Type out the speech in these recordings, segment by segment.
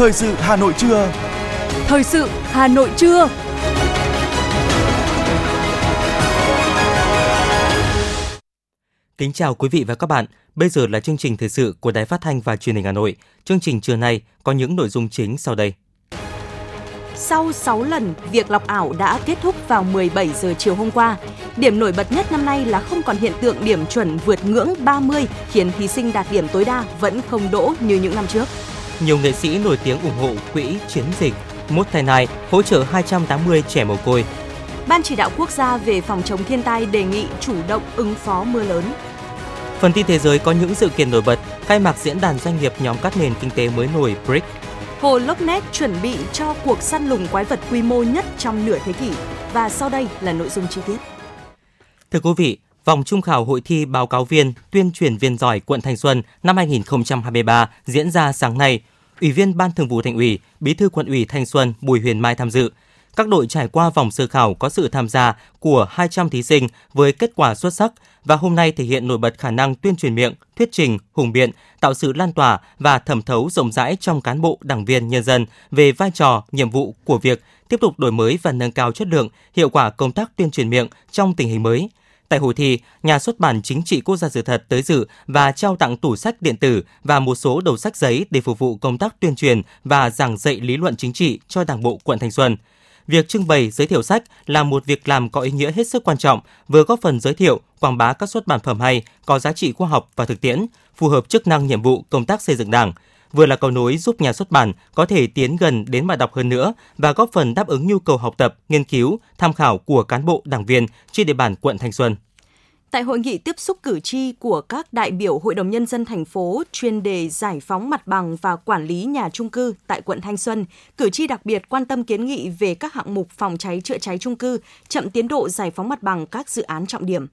Thời sự Hà Nội trưa. Thời sự Hà Nội trưa. Kính chào quý vị và các bạn. Bây giờ là chương trình thời sự của Đài Phát thanh và Truyền hình Hà Nội. Chương trình trưa nay có những nội dung chính sau đây. Sau 6 lần, việc lọc ảo đã kết thúc vào 17 giờ chiều hôm qua. Điểm nổi bật nhất năm nay là không còn hiện tượng điểm chuẩn vượt ngưỡng 30 khiến thí sinh đạt điểm tối đa vẫn không đỗ như những năm trước. Nhiều nghệ sĩ nổi tiếng ủng hộ quỹ chiến dịch Mốt Thai Nai hỗ trợ 280 trẻ mồ côi. Ban chỉ đạo quốc gia về phòng chống thiên tai đề nghị chủ động ứng phó mưa lớn. Phần tin thế giới có những sự kiện nổi bật, khai mạc diễn đàn doanh nghiệp nhóm các nền kinh tế mới nổi BRICS Hồ Loch Ness chuẩn bị cho cuộc săn lùng quái vật quy mô nhất trong nửa thế kỷ. Và sau đây là nội dung chi tiết. Thưa quý vị, vòng trung khảo hội thi báo cáo viên, tuyên truyền viên giỏi quận Thanh Xuân năm 2023 diễn ra sáng nay. Ủy viên Ban Thường vụ Thành ủy, Bí thư Quận ủy Thanh Xuân Bùi Huyền Mai tham dự. Các đội trải qua vòng sơ khảo có sự tham gia của 200 thí sinh với kết quả xuất sắc và hôm nay thể hiện nổi bật khả năng tuyên truyền miệng, thuyết trình, hùng biện, tạo sự lan tỏa và thẩm thấu rộng rãi trong cán bộ, đảng viên, nhân dân về vai trò, nhiệm vụ của việc tiếp tục đổi mới và nâng cao chất lượng, hiệu quả công tác tuyên truyền miệng trong tình hình mới. Tại hội thi, nhà xuất bản Chính trị Quốc gia sự thật tới dự và trao tặng tủ sách điện tử và một số đầu sách giấy để phục vụ công tác tuyên truyền và giảng dạy lý luận chính trị cho Đảng bộ quận Thanh Xuân. Việc trưng bày giới thiệu sách là một việc làm có ý nghĩa hết sức quan trọng, vừa góp phần giới thiệu, quảng bá các xuất bản phẩm hay, có giá trị khoa học và thực tiễn, phù hợp chức năng nhiệm vụ công tác xây dựng Đảng, vừa là cầu nối giúp nhà xuất bản có thể tiến gần đến bạn đọc hơn nữa và góp phần đáp ứng nhu cầu học tập, nghiên cứu, tham khảo của cán bộ, đảng viên trên địa bàn quận Thanh Xuân. Tại hội nghị tiếp xúc cử tri của các đại biểu Hội đồng Nhân dân thành phố chuyên đề giải phóng mặt bằng và quản lý nhà trung cư tại quận Thanh Xuân, cử tri đặc biệt quan tâm kiến nghị về các hạng mục phòng cháy chữa cháy trung cư, chậm tiến độ giải phóng mặt bằng các dự án trọng điểm.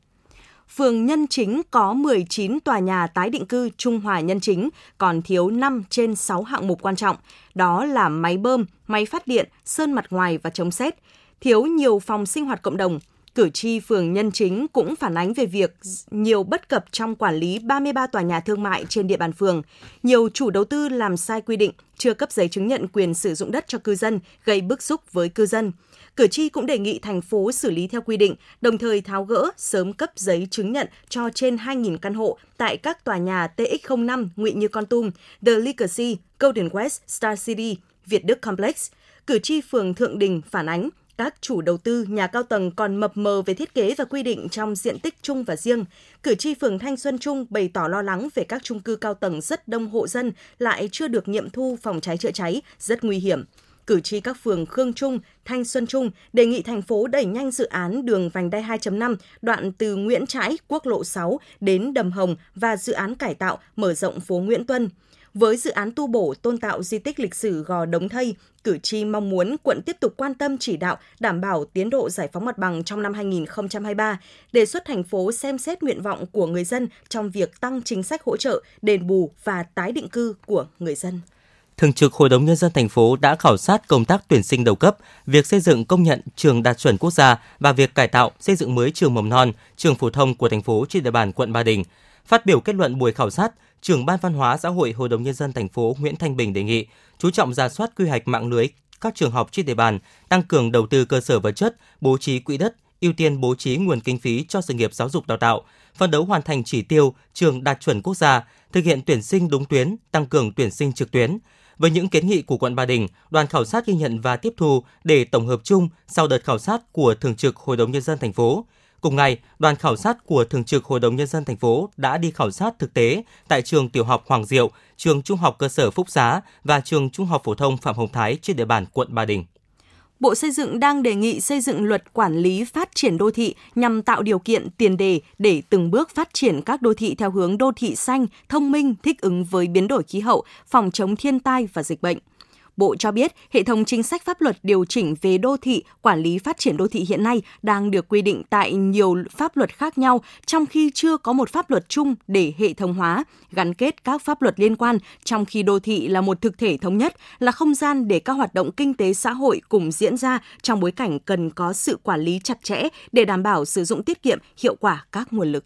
Phường Nhân Chính có 19 tòa nhà tái định cư Trung Hòa Nhân Chính, còn thiếu 5 trên 6 hạng mục quan trọng, đó là máy bơm, máy phát điện, sơn mặt ngoài và chống xét, thiếu nhiều phòng sinh hoạt cộng đồng, Cử tri phường Nhân Chính cũng phản ánh về việc nhiều bất cập trong quản lý 33 tòa nhà thương mại trên địa bàn phường. Nhiều chủ đầu tư làm sai quy định, chưa cấp giấy chứng nhận quyền sử dụng đất cho cư dân, gây bức xúc với cư dân. Cử tri cũng đề nghị thành phố xử lý theo quy định, đồng thời tháo gỡ sớm cấp giấy chứng nhận cho trên 2.000 căn hộ tại các tòa nhà TX05 Ngụy Như Con Tum, The Legacy, Golden West, Star City, Việt Đức Complex. Cử tri phường Thượng Đình phản ánh các chủ đầu tư nhà cao tầng còn mập mờ về thiết kế và quy định trong diện tích chung và riêng. Cử tri phường Thanh Xuân Trung bày tỏ lo lắng về các chung cư cao tầng rất đông hộ dân lại chưa được nghiệm thu phòng cháy chữa cháy, rất nguy hiểm. Cử tri các phường Khương Trung, Thanh Xuân Trung đề nghị thành phố đẩy nhanh dự án đường vành đai 2.5 đoạn từ Nguyễn Trãi, quốc lộ 6 đến Đầm Hồng và dự án cải tạo mở rộng phố Nguyễn Tuân. Với dự án tu bổ tôn tạo di tích lịch sử Gò Đống Thây, cử tri mong muốn quận tiếp tục quan tâm chỉ đạo đảm bảo tiến độ giải phóng mặt bằng trong năm 2023, đề xuất thành phố xem xét nguyện vọng của người dân trong việc tăng chính sách hỗ trợ, đền bù và tái định cư của người dân. Thường trực Hội đồng Nhân dân thành phố đã khảo sát công tác tuyển sinh đầu cấp, việc xây dựng công nhận trường đạt chuẩn quốc gia và việc cải tạo, xây dựng mới trường mầm non, trường phổ thông của thành phố trên địa bàn quận Ba Đình. Phát biểu kết luận buổi khảo sát, trưởng ban văn hóa xã hội Hội đồng nhân dân thành phố Nguyễn Thanh Bình đề nghị chú trọng ra soát quy hoạch mạng lưới các trường học trên địa bàn, tăng cường đầu tư cơ sở vật chất, bố trí quỹ đất, ưu tiên bố trí nguồn kinh phí cho sự nghiệp giáo dục đào tạo, phấn đấu hoàn thành chỉ tiêu trường đạt chuẩn quốc gia, thực hiện tuyển sinh đúng tuyến, tăng cường tuyển sinh trực tuyến. Với những kiến nghị của quận Ba Đình, đoàn khảo sát ghi nhận và tiếp thu để tổng hợp chung sau đợt khảo sát của Thường trực Hội đồng nhân dân thành phố. Cùng ngày, đoàn khảo sát của Thường trực Hội đồng Nhân dân thành phố đã đi khảo sát thực tế tại trường tiểu học Hoàng Diệu, trường trung học cơ sở Phúc Xá và trường trung học phổ thông Phạm Hồng Thái trên địa bàn quận Ba Đình. Bộ Xây dựng đang đề nghị xây dựng luật quản lý phát triển đô thị nhằm tạo điều kiện tiền đề để từng bước phát triển các đô thị theo hướng đô thị xanh, thông minh, thích ứng với biến đổi khí hậu, phòng chống thiên tai và dịch bệnh. Bộ cho biết, hệ thống chính sách pháp luật điều chỉnh về đô thị, quản lý phát triển đô thị hiện nay đang được quy định tại nhiều pháp luật khác nhau, trong khi chưa có một pháp luật chung để hệ thống hóa, gắn kết các pháp luật liên quan, trong khi đô thị là một thực thể thống nhất, là không gian để các hoạt động kinh tế xã hội cùng diễn ra trong bối cảnh cần có sự quản lý chặt chẽ để đảm bảo sử dụng tiết kiệm hiệu quả các nguồn lực.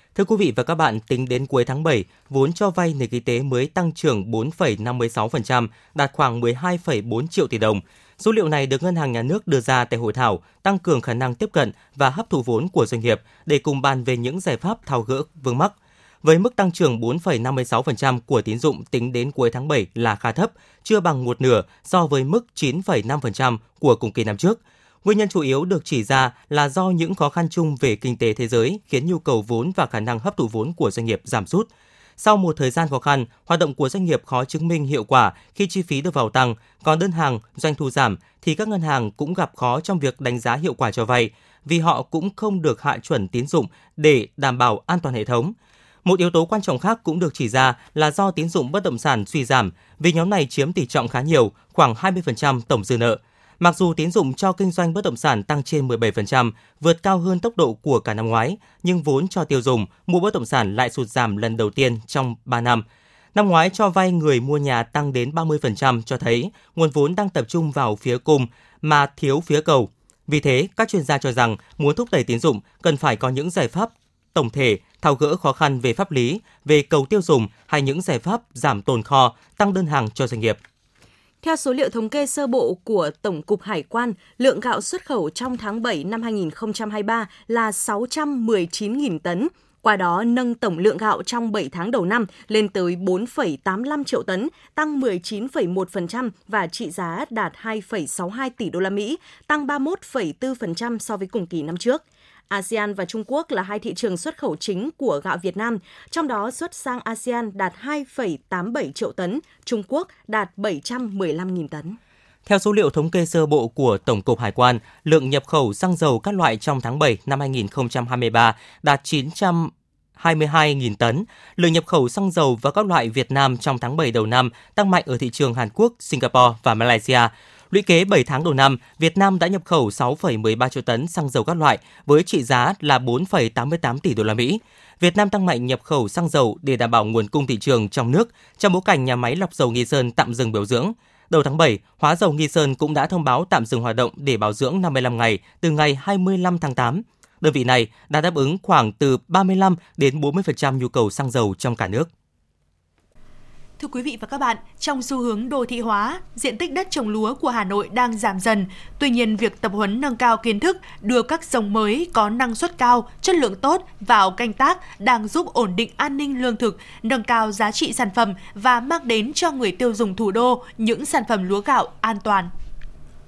Thưa quý vị và các bạn, tính đến cuối tháng 7, vốn cho vay nền kinh tế mới tăng trưởng 4,56%, đạt khoảng 12,4 triệu tỷ đồng. Số liệu này được Ngân hàng Nhà nước đưa ra tại hội thảo tăng cường khả năng tiếp cận và hấp thụ vốn của doanh nghiệp để cùng bàn về những giải pháp tháo gỡ vướng mắc. Với mức tăng trưởng 4,56% của tín dụng tính đến cuối tháng 7 là khá thấp, chưa bằng một nửa so với mức 9,5% của cùng kỳ năm trước – Nguyên nhân chủ yếu được chỉ ra là do những khó khăn chung về kinh tế thế giới khiến nhu cầu vốn và khả năng hấp thụ vốn của doanh nghiệp giảm sút. Sau một thời gian khó khăn, hoạt động của doanh nghiệp khó chứng minh hiệu quả khi chi phí được vào tăng, còn đơn hàng, doanh thu giảm thì các ngân hàng cũng gặp khó trong việc đánh giá hiệu quả cho vay vì họ cũng không được hạ chuẩn tín dụng để đảm bảo an toàn hệ thống. Một yếu tố quan trọng khác cũng được chỉ ra là do tín dụng bất động sản suy giảm, vì nhóm này chiếm tỷ trọng khá nhiều, khoảng 20% tổng dư nợ. Mặc dù tín dụng cho kinh doanh bất động sản tăng trên 17%, vượt cao hơn tốc độ của cả năm ngoái, nhưng vốn cho tiêu dùng mua bất động sản lại sụt giảm lần đầu tiên trong 3 năm. Năm ngoái cho vay người mua nhà tăng đến 30% cho thấy nguồn vốn đang tập trung vào phía cung mà thiếu phía cầu. Vì thế, các chuyên gia cho rằng muốn thúc đẩy tín dụng cần phải có những giải pháp tổng thể tháo gỡ khó khăn về pháp lý, về cầu tiêu dùng hay những giải pháp giảm tồn kho, tăng đơn hàng cho doanh nghiệp. Theo số liệu thống kê sơ bộ của Tổng cục Hải quan, lượng gạo xuất khẩu trong tháng 7 năm 2023 là 619.000 tấn, qua đó nâng tổng lượng gạo trong 7 tháng đầu năm lên tới 4,85 triệu tấn, tăng 19,1% và trị giá đạt 2,62 tỷ đô la Mỹ, tăng 31,4% so với cùng kỳ năm trước. ASEAN và Trung Quốc là hai thị trường xuất khẩu chính của gạo Việt Nam, trong đó xuất sang ASEAN đạt 2,87 triệu tấn, Trung Quốc đạt 715.000 tấn. Theo số liệu thống kê sơ bộ của Tổng cục Hải quan, lượng nhập khẩu xăng dầu các loại trong tháng 7 năm 2023 đạt 900 22.000 tấn. Lượng nhập khẩu xăng dầu và các loại Việt Nam trong tháng 7 đầu năm tăng mạnh ở thị trường Hàn Quốc, Singapore và Malaysia. Lũy kế 7 tháng đầu năm, Việt Nam đã nhập khẩu 6,13 triệu tấn xăng dầu các loại với trị giá là 4,88 tỷ đô la Mỹ. Việt Nam tăng mạnh nhập khẩu xăng dầu để đảm bảo nguồn cung thị trường trong nước trong bối cảnh nhà máy lọc dầu Nghi Sơn tạm dừng biểu dưỡng. Đầu tháng 7, Hóa dầu Nghi Sơn cũng đã thông báo tạm dừng hoạt động để bảo dưỡng 55 ngày từ ngày 25 tháng 8. Đơn vị này đã đáp ứng khoảng từ 35 đến 40% nhu cầu xăng dầu trong cả nước. Thưa quý vị và các bạn, trong xu hướng đô thị hóa, diện tích đất trồng lúa của Hà Nội đang giảm dần. Tuy nhiên, việc tập huấn nâng cao kiến thức, đưa các giống mới có năng suất cao, chất lượng tốt vào canh tác đang giúp ổn định an ninh lương thực, nâng cao giá trị sản phẩm và mang đến cho người tiêu dùng thủ đô những sản phẩm lúa gạo an toàn.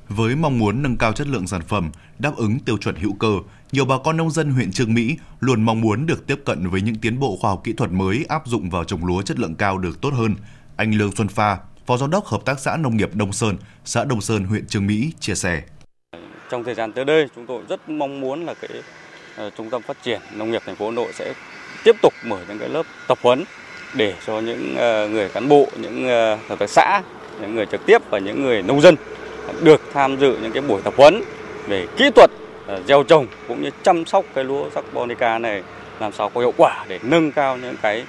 Với mong muốn nâng cao chất lượng sản phẩm, đáp ứng tiêu chuẩn hữu cơ, nhiều bà con nông dân huyện Trương Mỹ luôn mong muốn được tiếp cận với những tiến bộ khoa học kỹ thuật mới áp dụng vào trồng lúa chất lượng cao được tốt hơn. Anh Lương Xuân Pha, Phó Giám đốc Hợp tác xã Nông nghiệp Đông Sơn, xã Đông Sơn, huyện Trương Mỹ chia sẻ. Trong thời gian tới đây, chúng tôi rất mong muốn là cái uh, trung tâm phát triển nông nghiệp thành phố Hà Nội sẽ tiếp tục mở những cái lớp tập huấn để cho những uh, người cán bộ, những uh, hợp tác xã, những người trực tiếp và những người nông dân được tham dự những cái buổi tập huấn về kỹ thuật Ờ, gieo trồng cũng như chăm sóc cái lúa Japonica này làm sao có hiệu quả để nâng cao những cái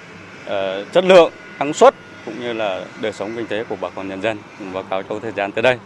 uh, chất lượng năng suất cũng như là đời sống kinh tế của bà con nhân dân báo cáo trong thời gian tới đây.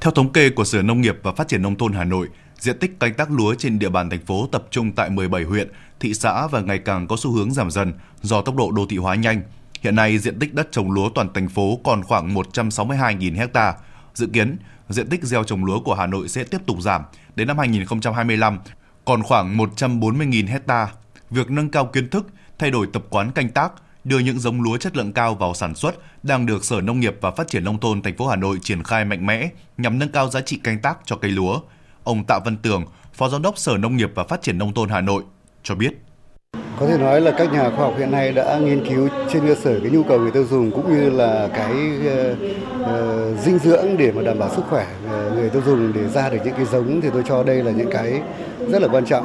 Theo thống kê của Sở Nông nghiệp và Phát triển Nông thôn Hà Nội, diện tích canh tác lúa trên địa bàn thành phố tập trung tại 17 huyện, thị xã và ngày càng có xu hướng giảm dần do tốc độ đô thị hóa nhanh. Hiện nay, diện tích đất trồng lúa toàn thành phố còn khoảng 162.000 ha. Dự kiến, diện tích gieo trồng lúa của Hà Nội sẽ tiếp tục giảm. Đến năm 2025, còn khoảng 140.000 hecta. Việc nâng cao kiến thức, thay đổi tập quán canh tác, đưa những giống lúa chất lượng cao vào sản xuất đang được Sở Nông nghiệp và Phát triển nông thôn thành phố Hà Nội triển khai mạnh mẽ nhằm nâng cao giá trị canh tác cho cây lúa. Ông Tạ Văn Tường, Phó Giám đốc Sở Nông nghiệp và Phát triển nông thôn Hà Nội cho biết. Có thể nói là các nhà khoa học hiện nay đã nghiên cứu trên cơ sở cái nhu cầu người tiêu dùng cũng như là cái uh, uh, dinh dưỡng để mà đảm bảo sức khỏe ờ, người tiêu dùng để ra được những cái giống thì tôi cho đây là những cái rất là quan trọng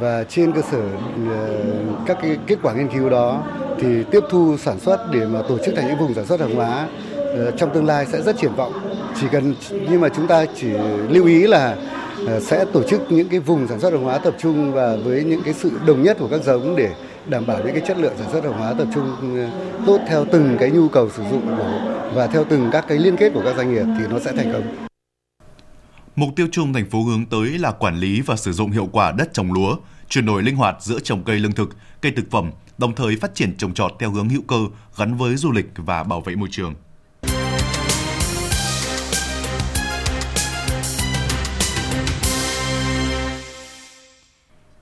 và trên cơ sở uh, các cái kết quả nghiên cứu đó thì tiếp thu sản xuất để mà tổ chức thành những vùng sản xuất hàng hóa uh, trong tương lai sẽ rất triển vọng. Chỉ cần nhưng mà chúng ta chỉ lưu ý là Ờ, sẽ tổ chức những cái vùng sản xuất hàng hóa tập trung và với những cái sự đồng nhất của các giống để đảm bảo những cái chất lượng sản xuất hàng hóa tập trung ờ, tốt theo từng cái nhu cầu sử dụng của và theo từng các cái liên kết của các doanh nghiệp thì nó sẽ thành công. Mục tiêu chung thành phố hướng tới là quản lý và sử dụng hiệu quả đất trồng lúa, chuyển đổi linh hoạt giữa trồng cây lương thực, cây thực phẩm, đồng thời phát triển trồng trọt theo hướng hữu cơ gắn với du lịch và bảo vệ môi trường.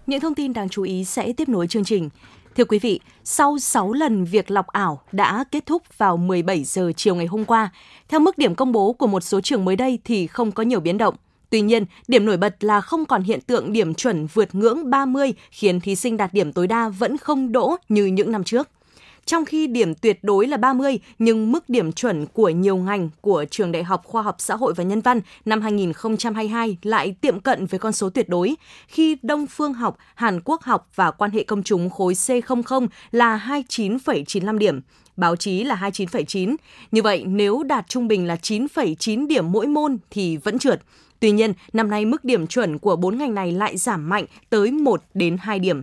Những thông tin đáng chú ý sẽ tiếp nối chương trình. Thưa quý vị, sau 6 lần việc lọc ảo đã kết thúc vào 17 giờ chiều ngày hôm qua, theo mức điểm công bố của một số trường mới đây thì không có nhiều biến động. Tuy nhiên, điểm nổi bật là không còn hiện tượng điểm chuẩn vượt ngưỡng 30 khiến thí sinh đạt điểm tối đa vẫn không đỗ như những năm trước. Trong khi điểm tuyệt đối là 30, nhưng mức điểm chuẩn của nhiều ngành của Trường Đại học Khoa học Xã hội và Nhân văn năm 2022 lại tiệm cận với con số tuyệt đối, khi Đông Phương học, Hàn Quốc học và quan hệ công chúng khối C00 là 29,95 điểm, báo chí là 29,9. Như vậy, nếu đạt trung bình là 9,9 điểm mỗi môn thì vẫn trượt. Tuy nhiên, năm nay mức điểm chuẩn của bốn ngành này lại giảm mạnh tới 1 đến 2 điểm.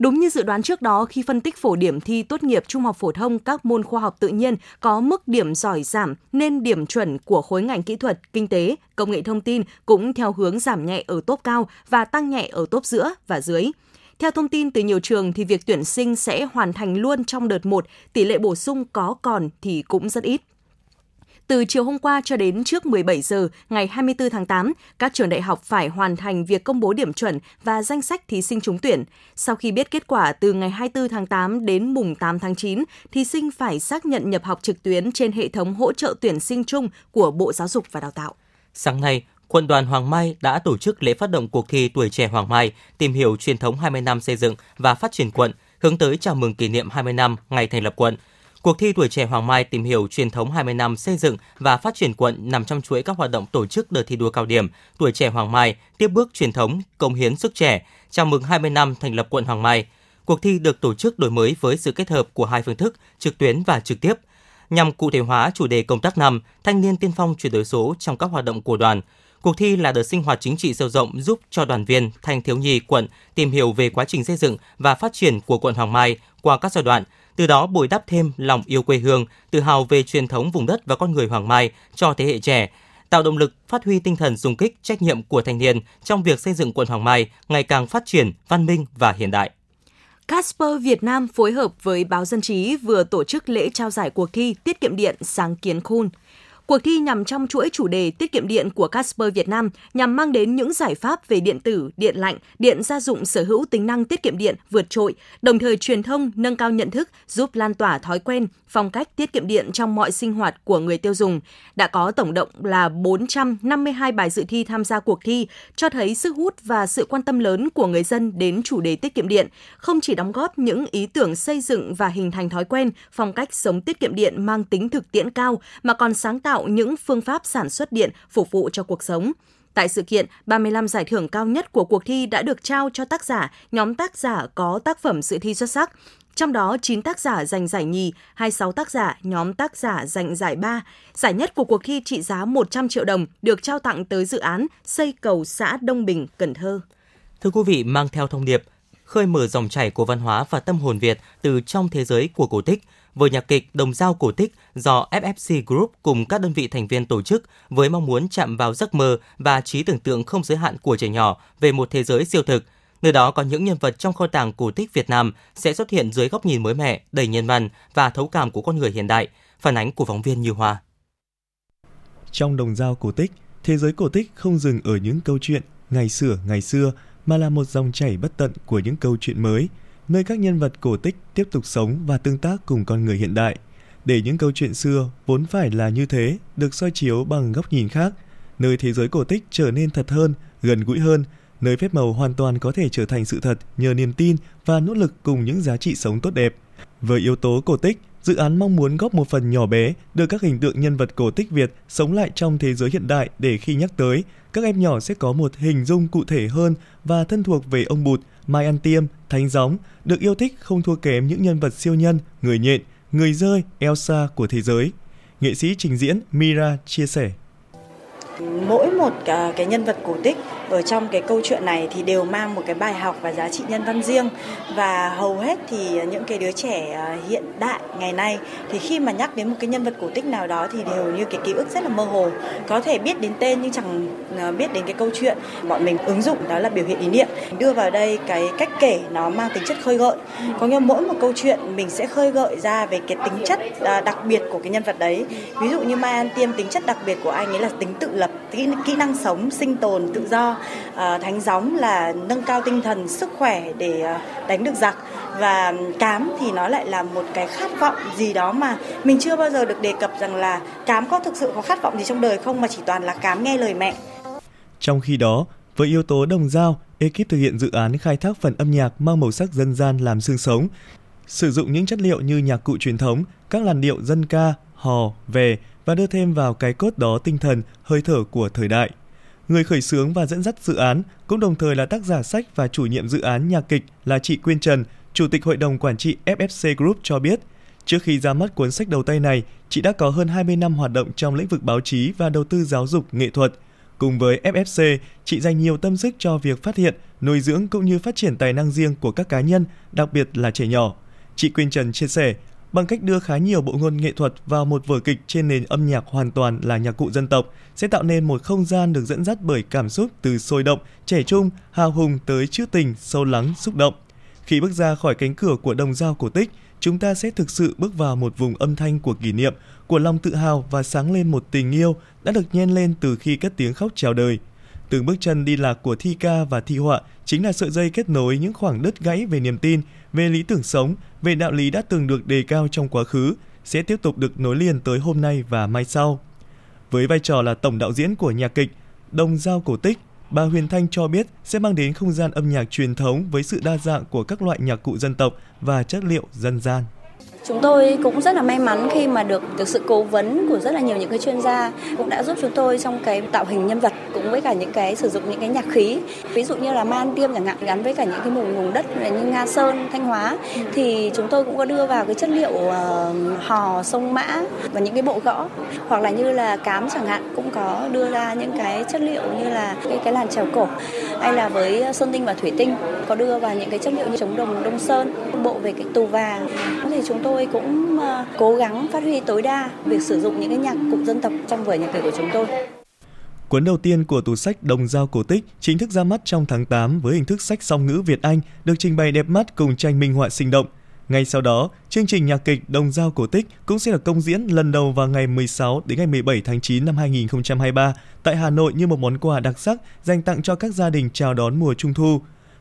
Đúng như dự đoán trước đó, khi phân tích phổ điểm thi tốt nghiệp trung học phổ thông các môn khoa học tự nhiên có mức điểm giỏi giảm nên điểm chuẩn của khối ngành kỹ thuật, kinh tế, công nghệ thông tin cũng theo hướng giảm nhẹ ở top cao và tăng nhẹ ở top giữa và dưới. Theo thông tin từ nhiều trường thì việc tuyển sinh sẽ hoàn thành luôn trong đợt 1, tỷ lệ bổ sung có còn thì cũng rất ít. Từ chiều hôm qua cho đến trước 17 giờ ngày 24 tháng 8, các trường đại học phải hoàn thành việc công bố điểm chuẩn và danh sách thí sinh trúng tuyển. Sau khi biết kết quả từ ngày 24 tháng 8 đến mùng 8 tháng 9, thí sinh phải xác nhận nhập học trực tuyến trên hệ thống hỗ trợ tuyển sinh chung của Bộ Giáo dục và Đào tạo. Sáng nay, Quận đoàn Hoàng Mai đã tổ chức lễ phát động cuộc thi Tuổi trẻ Hoàng Mai tìm hiểu truyền thống 20 năm xây dựng và phát triển quận, hướng tới chào mừng kỷ niệm 20 năm ngày thành lập quận – Cuộc thi Tuổi trẻ Hoàng Mai tìm hiểu truyền thống 20 năm xây dựng và phát triển quận nằm trong chuỗi các hoạt động tổ chức đợt thi đua cao điểm Tuổi trẻ Hoàng Mai tiếp bước truyền thống, công hiến sức trẻ, chào mừng 20 năm thành lập quận Hoàng Mai. Cuộc thi được tổ chức đổi mới với sự kết hợp của hai phương thức trực tuyến và trực tiếp, nhằm cụ thể hóa chủ đề công tác năm thanh niên tiên phong chuyển đổi số trong các hoạt động của đoàn. Cuộc thi là đợt sinh hoạt chính trị sâu rộng giúp cho đoàn viên, thanh thiếu nhi quận tìm hiểu về quá trình xây dựng và phát triển của quận Hoàng Mai qua các giai đoạn, từ đó bồi đắp thêm lòng yêu quê hương, tự hào về truyền thống vùng đất và con người Hoàng Mai cho thế hệ trẻ, tạo động lực phát huy tinh thần dùng kích trách nhiệm của thanh niên trong việc xây dựng quận Hoàng Mai ngày càng phát triển, văn minh và hiện đại. Casper Việt Nam phối hợp với báo Dân trí vừa tổ chức lễ trao giải cuộc thi Tiết kiệm điện sáng kiến Khôn. Cuộc thi nằm trong chuỗi chủ đề tiết kiệm điện của Casper Việt Nam nhằm mang đến những giải pháp về điện tử, điện lạnh, điện gia dụng sở hữu tính năng tiết kiệm điện vượt trội, đồng thời truyền thông nâng cao nhận thức, giúp lan tỏa thói quen, phong cách tiết kiệm điện trong mọi sinh hoạt của người tiêu dùng. Đã có tổng động là 452 bài dự thi tham gia cuộc thi, cho thấy sức hút và sự quan tâm lớn của người dân đến chủ đề tiết kiệm điện, không chỉ đóng góp những ý tưởng xây dựng và hình thành thói quen, phong cách sống tiết kiệm điện mang tính thực tiễn cao mà còn sáng tạo những phương pháp sản xuất điện phục vụ cho cuộc sống. Tại sự kiện, 35 giải thưởng cao nhất của cuộc thi đã được trao cho tác giả, nhóm tác giả có tác phẩm dự thi xuất sắc. Trong đó, 9 tác giả giành giải nhì, 26 tác giả, nhóm tác giả giành giải ba. Giải nhất của cuộc thi trị giá 100 triệu đồng được trao tặng tới dự án xây cầu xã Đông Bình, Cần Thơ. Thưa quý vị, mang theo thông điệp khơi mở dòng chảy của văn hóa và tâm hồn Việt từ trong thế giới của cổ tích – vở nhạc kịch Đồng Dao Cổ Tích do FFC Group cùng các đơn vị thành viên tổ chức với mong muốn chạm vào giấc mơ và trí tưởng tượng không giới hạn của trẻ nhỏ về một thế giới siêu thực. Nơi đó có những nhân vật trong kho tàng cổ tích Việt Nam sẽ xuất hiện dưới góc nhìn mới mẻ, đầy nhân văn và thấu cảm của con người hiện đại. Phản ánh của phóng viên Như Hoa. Trong Đồng Dao Cổ Tích, thế giới cổ tích không dừng ở những câu chuyện ngày xưa ngày xưa mà là một dòng chảy bất tận của những câu chuyện mới – nơi các nhân vật cổ tích tiếp tục sống và tương tác cùng con người hiện đại. Để những câu chuyện xưa vốn phải là như thế được soi chiếu bằng góc nhìn khác, nơi thế giới cổ tích trở nên thật hơn, gần gũi hơn, nơi phép màu hoàn toàn có thể trở thành sự thật nhờ niềm tin và nỗ lực cùng những giá trị sống tốt đẹp. Với yếu tố cổ tích, dự án mong muốn góp một phần nhỏ bé đưa các hình tượng nhân vật cổ tích Việt sống lại trong thế giới hiện đại để khi nhắc tới, các em nhỏ sẽ có một hình dung cụ thể hơn và thân thuộc về ông Bụt Mai Ăn Tiêm, Thánh Gióng được yêu thích không thua kém những nhân vật siêu nhân, người nhện, người rơi, Elsa của thế giới. Nghệ sĩ trình diễn Mira chia sẻ. Mỗi một cái nhân vật cổ tích ở trong cái câu chuyện này thì đều mang một cái bài học và giá trị nhân văn riêng. Và hầu hết thì những cái đứa trẻ à, hiện đại ngày nay thì khi mà nhắc đến một cái nhân vật cổ tích nào đó thì đều như cái ký ức rất là mơ hồ. Có thể biết đến tên nhưng chẳng Ờ, biết đến cái câu chuyện bọn mình ứng dụng đó là biểu hiện ý niệm. Đưa vào đây cái cách kể nó mang tính chất khơi gợi. Có nghĩa mỗi một câu chuyện mình sẽ khơi gợi ra về cái tính chất ờ, đặc biệt của cái nhân vật đấy. Ví dụ như Mai An Tiêm tính chất đặc biệt của anh ấy là tính tự lập kỹ, kỹ năng sống sinh tồn tự do. À, thánh gióng là nâng cao tinh thần sức khỏe để đánh được giặc. Và cám thì nó lại là một cái khát vọng gì đó mà mình chưa bao giờ được đề cập rằng là cám có thực sự có khát vọng gì trong đời không mà chỉ toàn là cám nghe lời mẹ. Trong khi đó, với yếu tố đồng dao, ekip thực hiện dự án khai thác phần âm nhạc mang màu sắc dân gian làm xương sống, sử dụng những chất liệu như nhạc cụ truyền thống, các làn điệu dân ca, hò, về và đưa thêm vào cái cốt đó tinh thần, hơi thở của thời đại. Người khởi xướng và dẫn dắt dự án cũng đồng thời là tác giả sách và chủ nhiệm dự án nhạc kịch là chị Quyên Trần, Chủ tịch Hội đồng Quản trị FFC Group cho biết, trước khi ra mắt cuốn sách đầu tay này, chị đã có hơn 20 năm hoạt động trong lĩnh vực báo chí và đầu tư giáo dục nghệ thuật. Cùng với FFC, chị dành nhiều tâm sức cho việc phát hiện, nuôi dưỡng cũng như phát triển tài năng riêng của các cá nhân, đặc biệt là trẻ nhỏ. Chị Quyên Trần chia sẻ, bằng cách đưa khá nhiều bộ ngôn nghệ thuật vào một vở kịch trên nền âm nhạc hoàn toàn là nhạc cụ dân tộc sẽ tạo nên một không gian được dẫn dắt bởi cảm xúc từ sôi động, trẻ trung, hào hùng tới trữ tình, sâu lắng, xúc động. Khi bước ra khỏi cánh cửa của đồng dao cổ tích, chúng ta sẽ thực sự bước vào một vùng âm thanh của kỷ niệm, của lòng tự hào và sáng lên một tình yêu đã được nhen lên từ khi cất tiếng khóc chào đời. Từng bước chân đi lạc của thi ca và thi họa chính là sợi dây kết nối những khoảng đứt gãy về niềm tin, về lý tưởng sống, về đạo lý đã từng được đề cao trong quá khứ, sẽ tiếp tục được nối liền tới hôm nay và mai sau. Với vai trò là tổng đạo diễn của nhà kịch Đồng Giao Cổ Tích, bà Huyền Thanh cho biết sẽ mang đến không gian âm nhạc truyền thống với sự đa dạng của các loại nhạc cụ dân tộc và chất liệu dân gian. Chúng tôi cũng rất là may mắn khi mà được được sự cố vấn của rất là nhiều những cái chuyên gia cũng đã giúp chúng tôi trong cái tạo hình nhân vật cũng với cả những cái sử dụng những cái nhạc khí. Ví dụ như là man tiêm chẳng hạn gắn với cả những cái vùng vùng đất như nga sơn thanh hóa thì chúng tôi cũng có đưa vào cái chất liệu uh, hò sông mã và những cái bộ gõ. Hoặc là như là cám chẳng hạn cũng có đưa ra những cái chất liệu như là cái cái làn trèo cổ. Hay là với sơn tinh và thủy tinh có đưa vào những cái chất liệu như chống đồng đông sơn bộ về cái tù vàng. Thì chúng tôi cũng ờ, cố gắng phát huy tối đa việc sử dụng những cái nhạc cụ dân tộc trong vở nhạc kịch của chúng tôi. Cuốn đầu tiên của tủ sách Đồng Giao Cổ Tích chính thức ra mắt trong tháng 8 với hình thức sách song ngữ Việt Anh được trình bày đẹp mắt cùng tranh minh họa sinh động. Ngay sau đó, chương trình nhạc kịch Đồng Giao Cổ Tích cũng sẽ được công diễn lần đầu vào ngày 16 đến ngày 17 tháng 9 năm 2023 tại Hà Nội như một món quà đặc sắc dành tặng cho các gia đình chào đón mùa Trung Thu.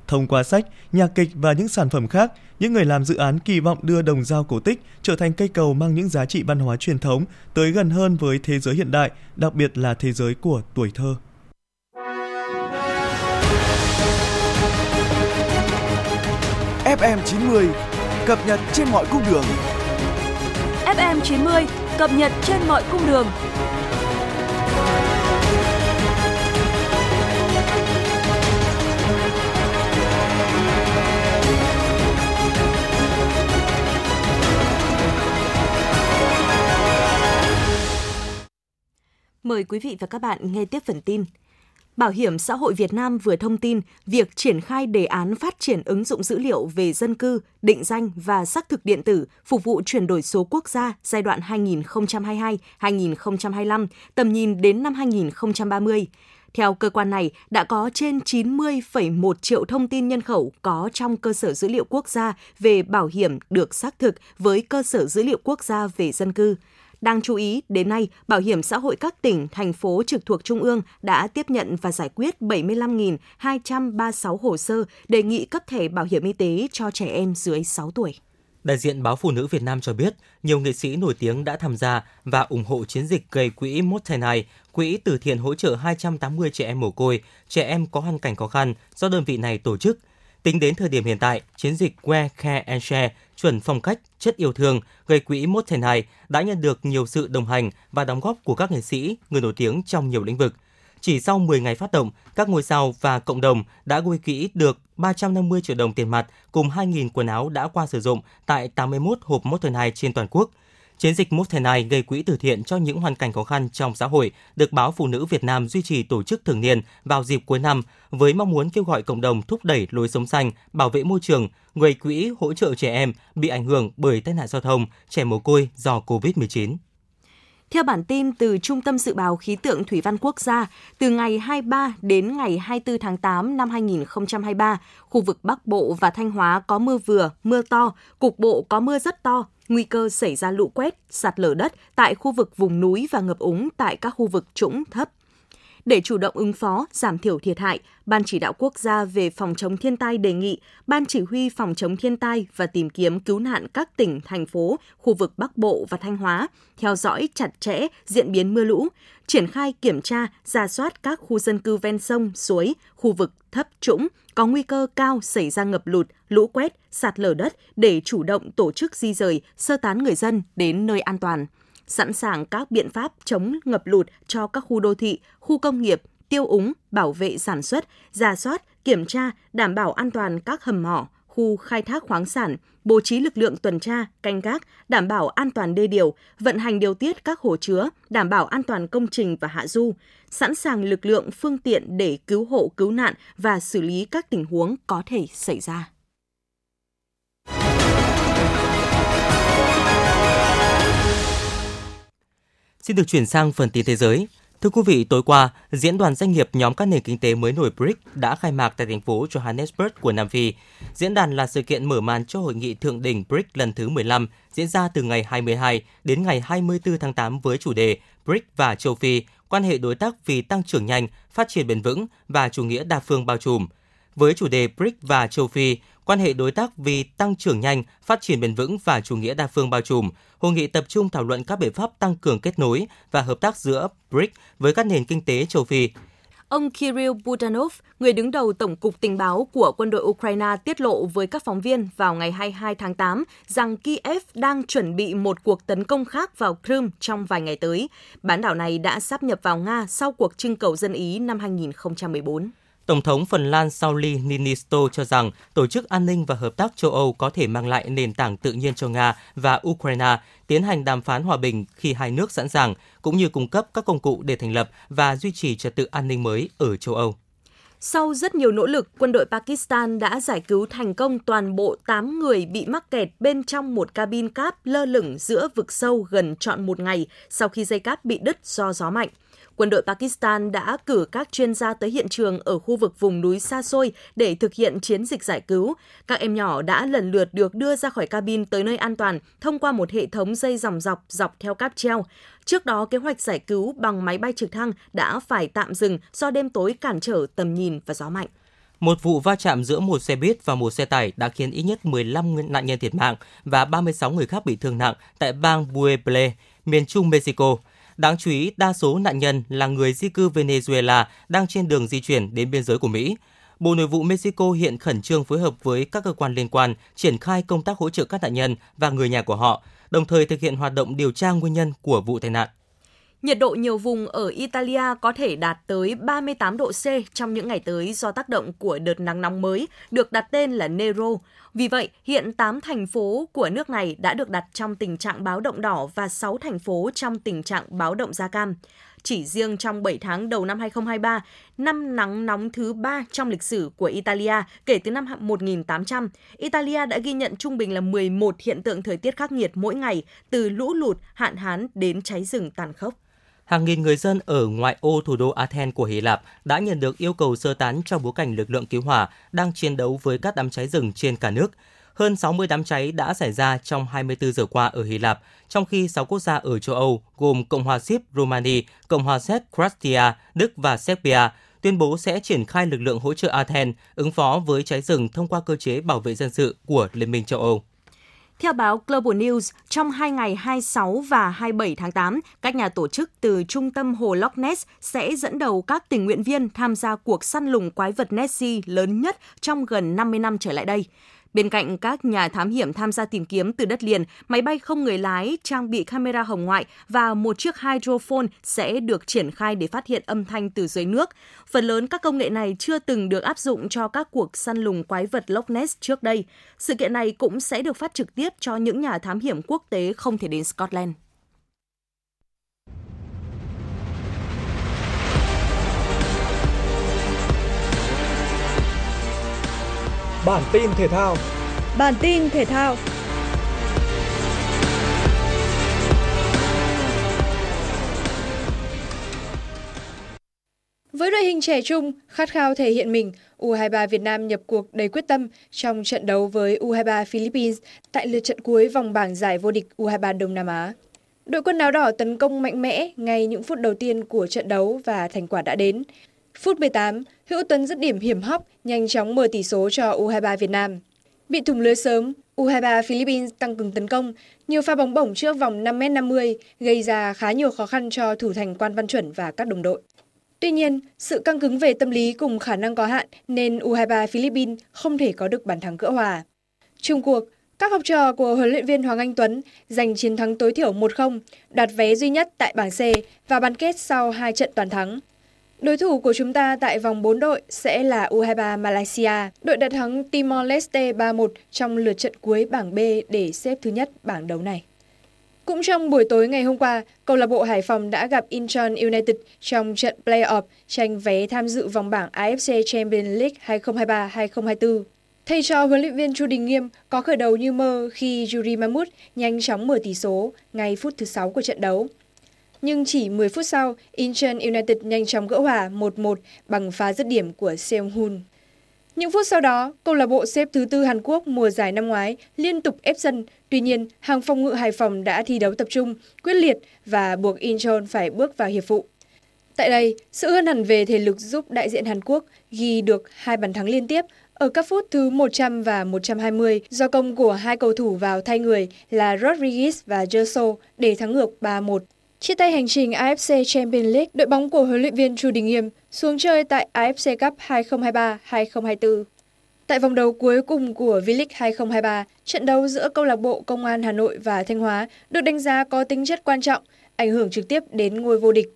Thông qua sách, nhạc kịch và những sản phẩm khác, những người làm dự án kỳ vọng đưa đồng dao cổ tích trở thành cây cầu mang những giá trị văn hóa truyền thống tới gần hơn với thế giới hiện đại, đặc biệt là thế giới của tuổi thơ. FM 90 cập nhật trên mọi cung đường. FM 90 cập nhật trên mọi cung đường. Mời quý vị và các bạn nghe tiếp phần tin. Bảo hiểm xã hội Việt Nam vừa thông tin việc triển khai đề án phát triển ứng dụng dữ liệu về dân cư, định danh và xác thực điện tử phục vụ chuyển đổi số quốc gia giai đoạn 2022-2025, tầm nhìn đến năm 2030. Theo cơ quan này, đã có trên 90,1 triệu thông tin nhân khẩu có trong cơ sở dữ liệu quốc gia về bảo hiểm được xác thực với cơ sở dữ liệu quốc gia về dân cư. Đáng chú ý, đến nay, Bảo hiểm xã hội các tỉnh, thành phố trực thuộc Trung ương đã tiếp nhận và giải quyết 75.236 hồ sơ đề nghị cấp thẻ bảo hiểm y tế cho trẻ em dưới 6 tuổi. Đại diện Báo Phụ nữ Việt Nam cho biết, nhiều nghệ sĩ nổi tiếng đã tham gia và ủng hộ chiến dịch gây quỹ Một Thành Này, quỹ từ thiện hỗ trợ 280 trẻ em mồ côi, trẻ em có hoàn cảnh khó khăn do đơn vị này tổ chức Tính đến thời điểm hiện tại, chiến dịch We Care and Share chuẩn phong cách chất yêu thương gây quỹ Mốt Thành Hai đã nhận được nhiều sự đồng hành và đóng góp của các nghệ sĩ, người nổi tiếng trong nhiều lĩnh vực. Chỉ sau 10 ngày phát động, các ngôi sao và cộng đồng đã gây quỹ được 350 triệu đồng tiền mặt cùng 2.000 quần áo đã qua sử dụng tại 81 hộp Moternite trên toàn quốc. Chiến dịch Moternite gây quỹ từ thiện cho những hoàn cảnh khó khăn trong xã hội được Báo Phụ nữ Việt Nam duy trì tổ chức thường niên vào dịp cuối năm với mong muốn kêu gọi cộng đồng thúc đẩy lối sống xanh, bảo vệ môi trường, gây quỹ hỗ trợ trẻ em bị ảnh hưởng bởi tai nạn giao thông, trẻ mồ côi do COVID-19. Theo bản tin từ Trung tâm Dự báo Khí tượng Thủy văn Quốc gia, từ ngày 23 đến ngày 24 tháng 8 năm 2023, khu vực Bắc Bộ và Thanh Hóa có mưa vừa, mưa to, cục bộ có mưa rất to, nguy cơ xảy ra lũ quét, sạt lở đất tại khu vực vùng núi và ngập úng tại các khu vực trũng thấp. Để chủ động ứng phó, giảm thiểu thiệt hại, Ban chỉ đạo quốc gia về phòng chống thiên tai đề nghị Ban chỉ huy phòng chống thiên tai và tìm kiếm cứu nạn các tỉnh, thành phố, khu vực Bắc Bộ và Thanh Hóa theo dõi chặt chẽ diễn biến mưa lũ, triển khai kiểm tra, ra soát các khu dân cư ven sông, suối, khu vực thấp trũng có nguy cơ cao xảy ra ngập lụt, lũ quét, sạt lở đất để chủ động tổ chức di rời, sơ tán người dân đến nơi an toàn sẵn sàng các biện pháp chống ngập lụt cho các khu đô thị, khu công nghiệp, tiêu úng, bảo vệ sản xuất, giả soát, kiểm tra, đảm bảo an toàn các hầm mỏ, khu khai thác khoáng sản, bố trí lực lượng tuần tra, canh gác, đảm bảo an toàn đê điều, vận hành điều tiết các hồ chứa, đảm bảo an toàn công trình và hạ du, sẵn sàng lực lượng phương tiện để cứu hộ cứu nạn và xử lý các tình huống có thể xảy ra. Xin được chuyển sang phần tin thế giới. Thưa quý vị, tối qua, diễn đoàn doanh nghiệp nhóm các nền kinh tế mới nổi BRIC đã khai mạc tại thành phố Johannesburg của Nam Phi. Diễn đàn là sự kiện mở màn cho hội nghị thượng đỉnh BRIC lần thứ 15 diễn ra từ ngày 22 đến ngày 24 tháng 8 với chủ đề BRIC và châu Phi, quan hệ đối tác vì tăng trưởng nhanh, phát triển bền vững và chủ nghĩa đa phương bao trùm. Với chủ đề BRIC và châu Phi, quan hệ đối tác vì tăng trưởng nhanh, phát triển bền vững và chủ nghĩa đa phương bao trùm, hội nghị tập trung thảo luận các biện pháp tăng cường kết nối và hợp tác giữa BRICS với các nền kinh tế châu Phi. Ông Kirill Budanov, người đứng đầu Tổng cục Tình báo của quân đội Ukraine tiết lộ với các phóng viên vào ngày 22 tháng 8 rằng Kiev đang chuẩn bị một cuộc tấn công khác vào Crimea trong vài ngày tới. Bán đảo này đã sáp nhập vào Nga sau cuộc trưng cầu dân Ý năm 2014. Tổng thống Phần Lan Sauli Niinisto cho rằng Tổ chức An ninh và Hợp tác châu Âu có thể mang lại nền tảng tự nhiên cho Nga và Ukraine tiến hành đàm phán hòa bình khi hai nước sẵn sàng, cũng như cung cấp các công cụ để thành lập và duy trì trật tự an ninh mới ở châu Âu. Sau rất nhiều nỗ lực, quân đội Pakistan đã giải cứu thành công toàn bộ 8 người bị mắc kẹt bên trong một cabin cáp lơ lửng giữa vực sâu gần trọn một ngày sau khi dây cáp bị đứt do gió mạnh quân đội Pakistan đã cử các chuyên gia tới hiện trường ở khu vực vùng núi xa xôi để thực hiện chiến dịch giải cứu. Các em nhỏ đã lần lượt được đưa ra khỏi cabin tới nơi an toàn thông qua một hệ thống dây dòng dọc dọc theo cáp treo. Trước đó, kế hoạch giải cứu bằng máy bay trực thăng đã phải tạm dừng do đêm tối cản trở tầm nhìn và gió mạnh. Một vụ va chạm giữa một xe buýt và một xe tải đã khiến ít nhất 15 nạn nhân thiệt mạng và 36 người khác bị thương nặng tại bang Puebla, miền trung Mexico. Đáng chú ý, đa số nạn nhân là người di cư Venezuela đang trên đường di chuyển đến biên giới của Mỹ. Bộ Nội vụ Mexico hiện khẩn trương phối hợp với các cơ quan liên quan triển khai công tác hỗ trợ các nạn nhân và người nhà của họ, đồng thời thực hiện hoạt động điều tra nguyên nhân của vụ tai nạn. Nhiệt độ nhiều vùng ở Italia có thể đạt tới 38 độ C trong những ngày tới do tác động của đợt nắng nóng mới được đặt tên là Nero. Vì vậy, hiện 8 thành phố của nước này đã được đặt trong tình trạng báo động đỏ và 6 thành phố trong tình trạng báo động da cam. Chỉ riêng trong 7 tháng đầu năm 2023, năm nắng nóng thứ 3 trong lịch sử của Italia kể từ năm 1800, Italia đã ghi nhận trung bình là 11 hiện tượng thời tiết khắc nghiệt mỗi ngày, từ lũ lụt, hạn hán đến cháy rừng tàn khốc hàng nghìn người dân ở ngoại ô thủ đô Athens của Hy Lạp đã nhận được yêu cầu sơ tán trong bối cảnh lực lượng cứu hỏa đang chiến đấu với các đám cháy rừng trên cả nước. Hơn 60 đám cháy đã xảy ra trong 24 giờ qua ở Hy Lạp, trong khi 6 quốc gia ở châu Âu gồm Cộng hòa Ship, Romania, Cộng hòa Séc, Croatia, Đức và Serbia tuyên bố sẽ triển khai lực lượng hỗ trợ Athens ứng phó với cháy rừng thông qua cơ chế bảo vệ dân sự của Liên minh châu Âu. Theo báo Global News, trong hai ngày 26 và 27 tháng 8, các nhà tổ chức từ trung tâm hồ Loch Ness sẽ dẫn đầu các tình nguyện viên tham gia cuộc săn lùng quái vật Nessie lớn nhất trong gần 50 năm trở lại đây. Bên cạnh các nhà thám hiểm tham gia tìm kiếm từ đất liền, máy bay không người lái trang bị camera hồng ngoại và một chiếc hydrophone sẽ được triển khai để phát hiện âm thanh từ dưới nước. Phần lớn các công nghệ này chưa từng được áp dụng cho các cuộc săn lùng quái vật Loch Ness trước đây. Sự kiện này cũng sẽ được phát trực tiếp cho những nhà thám hiểm quốc tế không thể đến Scotland. Bản tin thể thao. Bản tin thể thao. Với đội hình trẻ trung, khát khao thể hiện mình, U23 Việt Nam nhập cuộc đầy quyết tâm trong trận đấu với U23 Philippines tại lượt trận cuối vòng bảng giải vô địch U23 Đông Nam Á. Đội quân áo đỏ tấn công mạnh mẽ ngay những phút đầu tiên của trận đấu và thành quả đã đến. Phút 18, Hữu Tuấn dứt điểm hiểm hóc, nhanh chóng mở tỷ số cho U23 Việt Nam. Bị thủng lưới sớm, U23 Philippines tăng cường tấn công, nhiều pha bóng bổng trước vòng 5m50 gây ra khá nhiều khó khăn cho thủ thành Quan Văn Chuẩn và các đồng đội. Tuy nhiên, sự căng cứng về tâm lý cùng khả năng có hạn nên U23 Philippines không thể có được bàn thắng cỡ hòa. Trung cuộc, các học trò của huấn luyện viên Hoàng Anh Tuấn giành chiến thắng tối thiểu 1-0, đoạt vé duy nhất tại bảng C và bán kết sau hai trận toàn thắng. Đối thủ của chúng ta tại vòng 4 đội sẽ là U23 Malaysia. Đội đã thắng Timor-Leste 3-1 trong lượt trận cuối bảng B để xếp thứ nhất bảng đấu này. Cũng trong buổi tối ngày hôm qua, câu lạc bộ Hải Phòng đã gặp Incheon United trong trận play-off tranh vé tham dự vòng bảng AFC Champions League 2023-2024. Thầy trò huấn luyện viên Chu Đình Nghiêm có khởi đầu như mơ khi Yuri Mamut nhanh chóng mở tỷ số ngay phút thứ 6 của trận đấu. Nhưng chỉ 10 phút sau, Incheon United nhanh chóng gỡ hòa 1-1 bằng pha dứt điểm của Seung-hun. Những phút sau đó, câu lạc bộ xếp thứ tư Hàn Quốc mùa giải năm ngoái liên tục ép sân. Tuy nhiên, hàng phòng ngự Hải Phòng đã thi đấu tập trung, quyết liệt và buộc Incheon phải bước vào hiệp phụ. Tại đây, sự hơn hẳn về thể lực giúp đại diện Hàn Quốc ghi được hai bàn thắng liên tiếp ở các phút thứ 100 và 120 do công của hai cầu thủ vào thay người là Rodriguez và Jerso để thắng ngược 3-1. Chia tay hành trình AFC Champions League, đội bóng của huấn luyện viên Chu Đình Nghiêm xuống chơi tại AFC Cup 2023-2024. Tại vòng đấu cuối cùng của V-League 2023, trận đấu giữa câu lạc bộ Công an Hà Nội và Thanh Hóa được đánh giá có tính chất quan trọng, ảnh hưởng trực tiếp đến ngôi vô địch.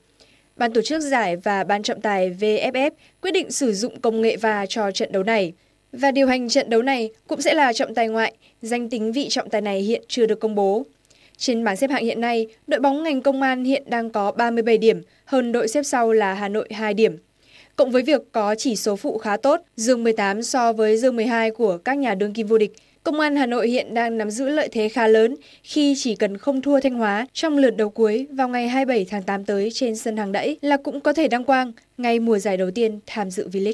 Ban tổ chức giải và ban trọng tài VFF quyết định sử dụng công nghệ VAR cho trận đấu này. Và điều hành trận đấu này cũng sẽ là trọng tài ngoại, danh tính vị trọng tài này hiện chưa được công bố. Trên bảng xếp hạng hiện nay, đội bóng ngành công an hiện đang có 37 điểm, hơn đội xếp sau là Hà Nội 2 điểm. Cộng với việc có chỉ số phụ khá tốt, dương 18 so với dương 12 của các nhà đương kim vô địch, Công an Hà Nội hiện đang nắm giữ lợi thế khá lớn khi chỉ cần không thua Thanh Hóa trong lượt đấu cuối vào ngày 27 tháng 8 tới trên sân hàng đẫy là cũng có thể đăng quang ngay mùa giải đầu tiên tham dự V-League.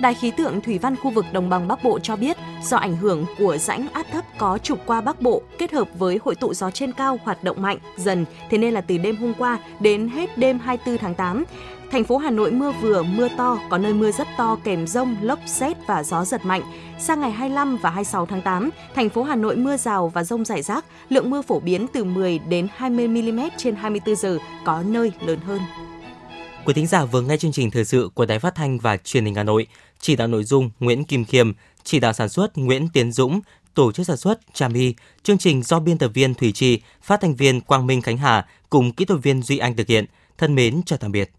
Đài khí tượng Thủy văn khu vực Đồng bằng Bắc Bộ cho biết, do ảnh hưởng của rãnh áp thấp có trục qua Bắc Bộ kết hợp với hội tụ gió trên cao hoạt động mạnh dần, thế nên là từ đêm hôm qua đến hết đêm 24 tháng 8, Thành phố Hà Nội mưa vừa, mưa to, có nơi mưa rất to kèm rông, lốc xét và gió giật mạnh. Sang ngày 25 và 26 tháng 8, thành phố Hà Nội mưa rào và rông rải rác, lượng mưa phổ biến từ 10 đến 20 mm trên 24 giờ, có nơi lớn hơn. Quý thính giả vừa nghe chương trình thời sự của Đài Phát thanh và Truyền hình Hà Nội, chỉ đạo nội dung Nguyễn Kim Khiêm, chỉ đạo sản xuất Nguyễn Tiến Dũng, tổ chức sản xuất Trà My, chương trình do biên tập viên Thủy Trì, phát thanh viên Quang Minh Khánh Hà cùng kỹ thuật viên Duy Anh thực hiện. Thân mến chào tạm biệt.